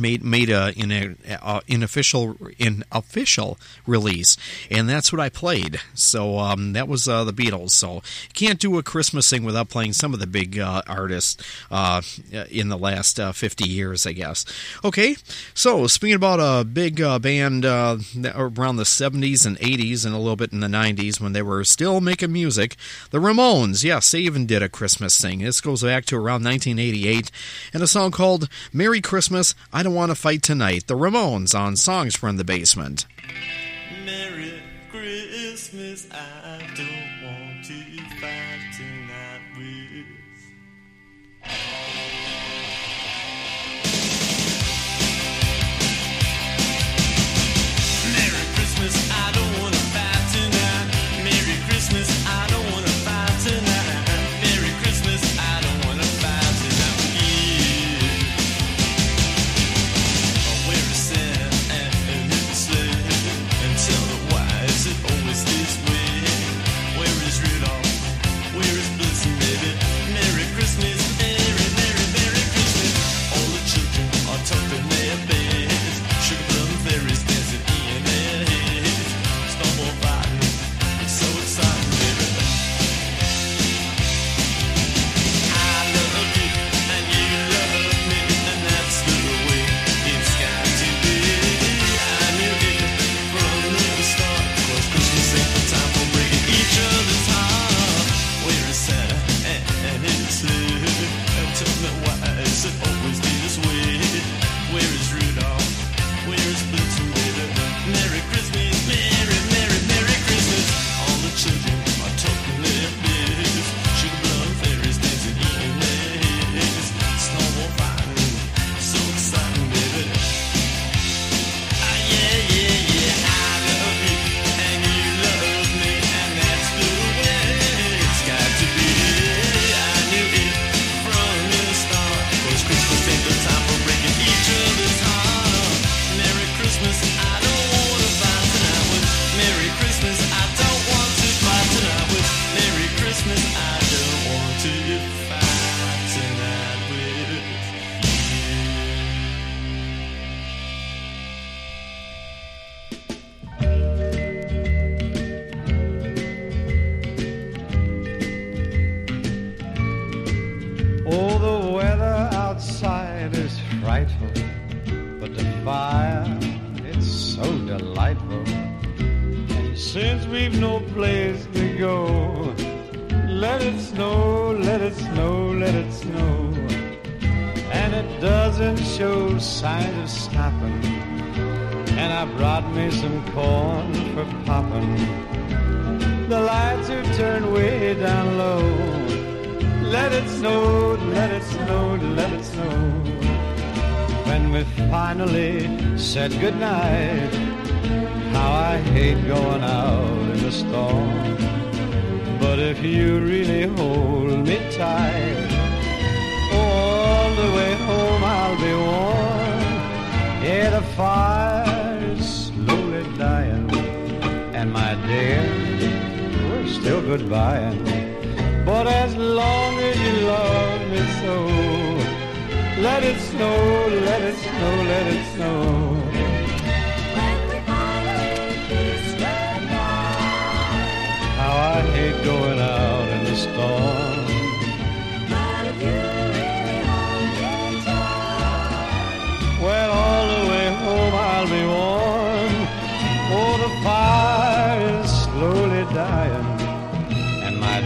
A: made made a in a uh, in official in official release, and that's what I played. So um, that was uh, the Beatles. So can't do a Christmas thing without playing some of the big uh, artists uh, in the last uh, fifty years, I guess. Okay, so speaking about a big uh, band uh, around the seventies and eighties, and a little bit in the nineties when they were still making music, the Ramones. Yes, they even did a Christmas thing. This goes back to around 1988, and a song called "Merry Christmas." I don't want to fight tonight. The Ramones on Songs from the Basement.
Y: Merry Christmas, I don't want to fight tonight with.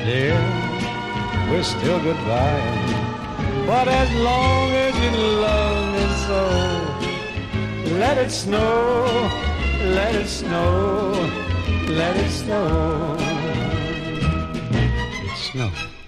B: Dear, we're still goodbying. But as long as you love me so, let it snow, let it snow, let it snow.
Q: Snow.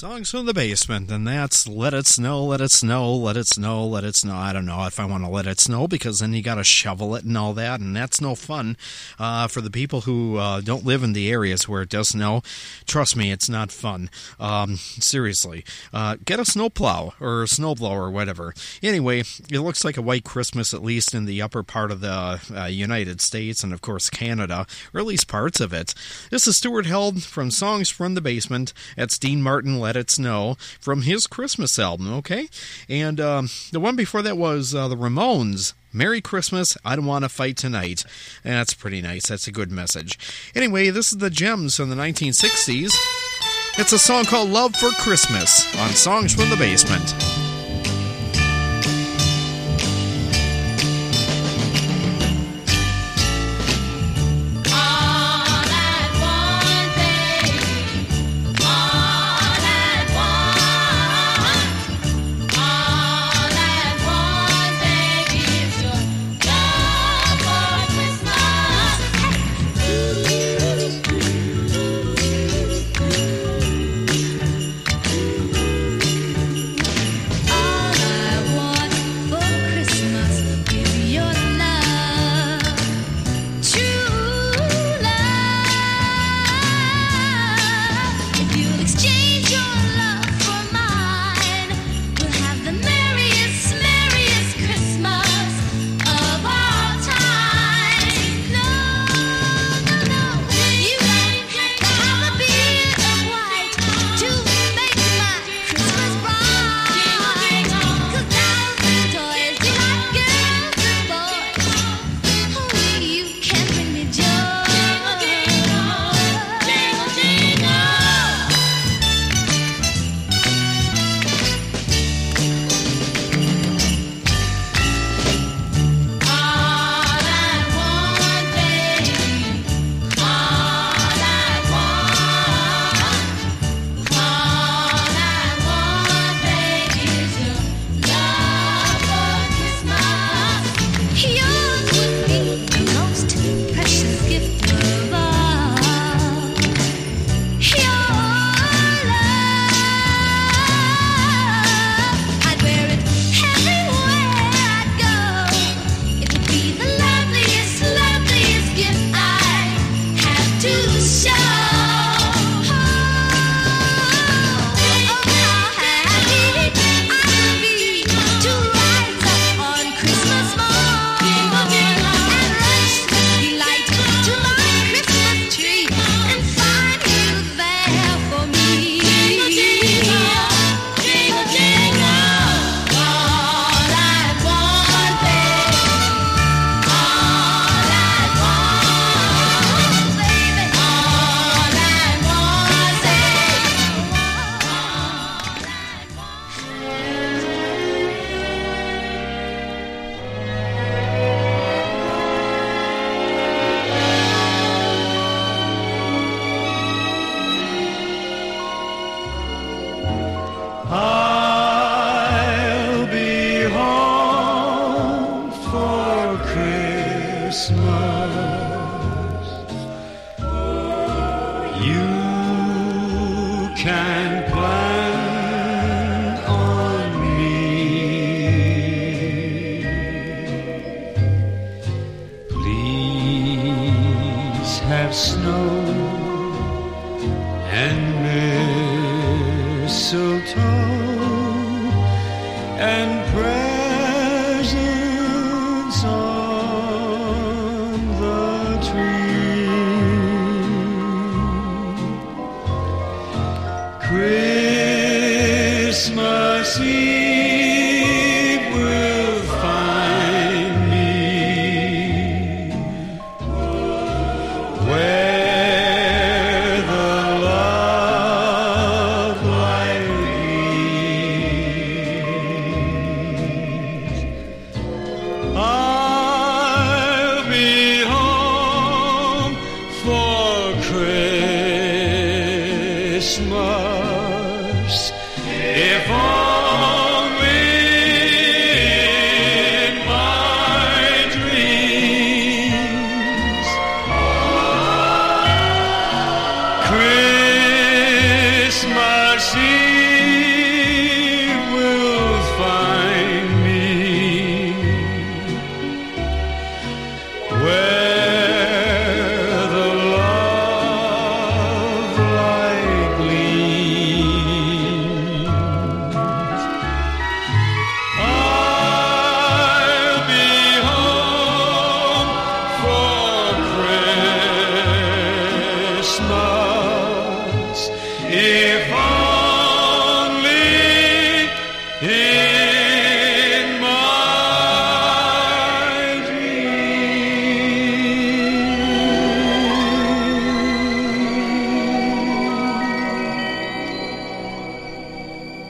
W: Songs from the basement, and that's Let It Snow, Let It Snow, Let It Snow, Let It Snow. I don't know if I want to let it snow because then you got to shovel it and all that, and that's no fun uh, for the people who uh, don't live in the areas where it does snow. Trust me, it's not fun. Um, seriously. Uh, get a snowplow or a snowblower or whatever. Anyway, it looks like a white Christmas, at least in the upper part of the uh, United States and, of course, Canada, or at least parts of it. This is Stuart Held from Songs from the Basement. That's Dean Martin, Let It Snow, from his Christmas album, okay? And um, the one before that was uh, the Ramones. Merry Christmas, I don't want to fight tonight. That's pretty nice. That's a good message. Anyway, this is the Gems from the 1960s. It's a song called Love for Christmas on Songs from the Basement.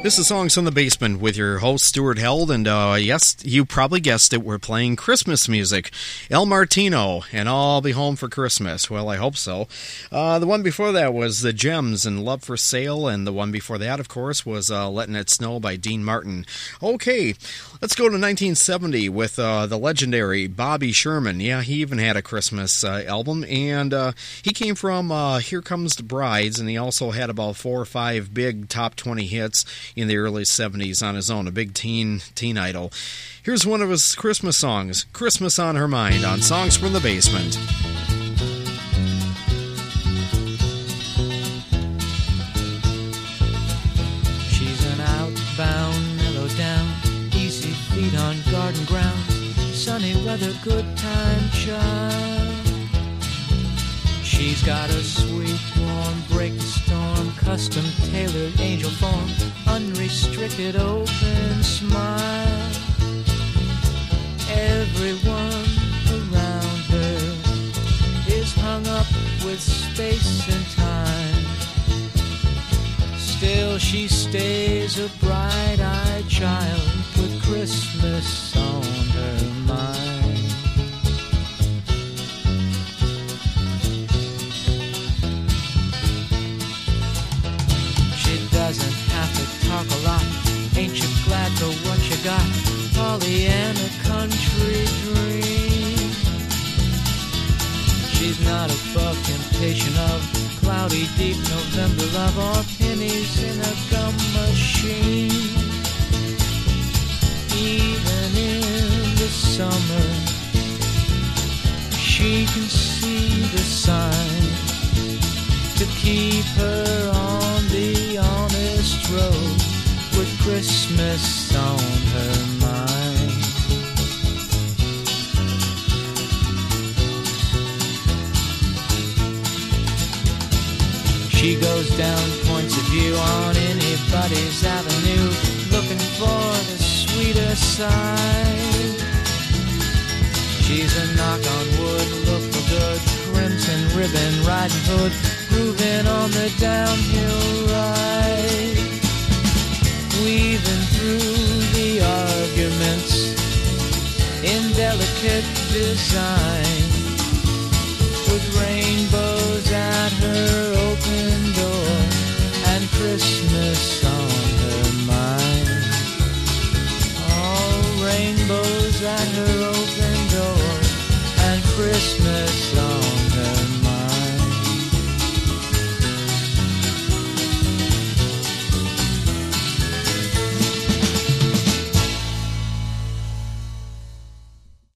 A: This is Songs from the Basement with your host, Stuart Held. And uh, yes, you probably guessed it, we're playing Christmas music. Al Martino and I'll Be Home for Christmas. Well, I hope so. Uh, the one before that was The Gems and Love for Sale. And the one before that, of course, was uh, Letting It Snow by Dean Martin. Okay, let's go to 1970 with uh, the legendary Bobby Sherman. Yeah, he even had a Christmas uh, album. And uh, he came from Here Comes the Brides. And he also had about four or five big top 20 hits in the early 70s on his own, a big teen teen idol. Here's one of his Christmas songs, Christmas on Her Mind, on Songs from the Basement.
N: She's an outbound, mellow down, easy feet on garden ground, sunny weather, good time child. She's got a sweet, warm, break the storm, custom tailored angel form, unrestricted, open smile. Everyone around her is hung up with space and time. Still, she stays a bright eyed child with Christmas on her mind. A lot. Ain't you glad for what you got? Pollyanna country dream. She's not above temptation of cloudy, deep November love or pennies in a gum machine. Even in the summer, she can see the sign to keep her on Christmas on her mind. She goes down points of view on anybody's avenue, looking for the sweeter side. She's a knock on wood, look for good, crimson ribbon, riding hood, grooving on the downhill ride. Weaving through the arguments in delicate design, with rainbows at her open door and Christmas on her mind. All rainbows at her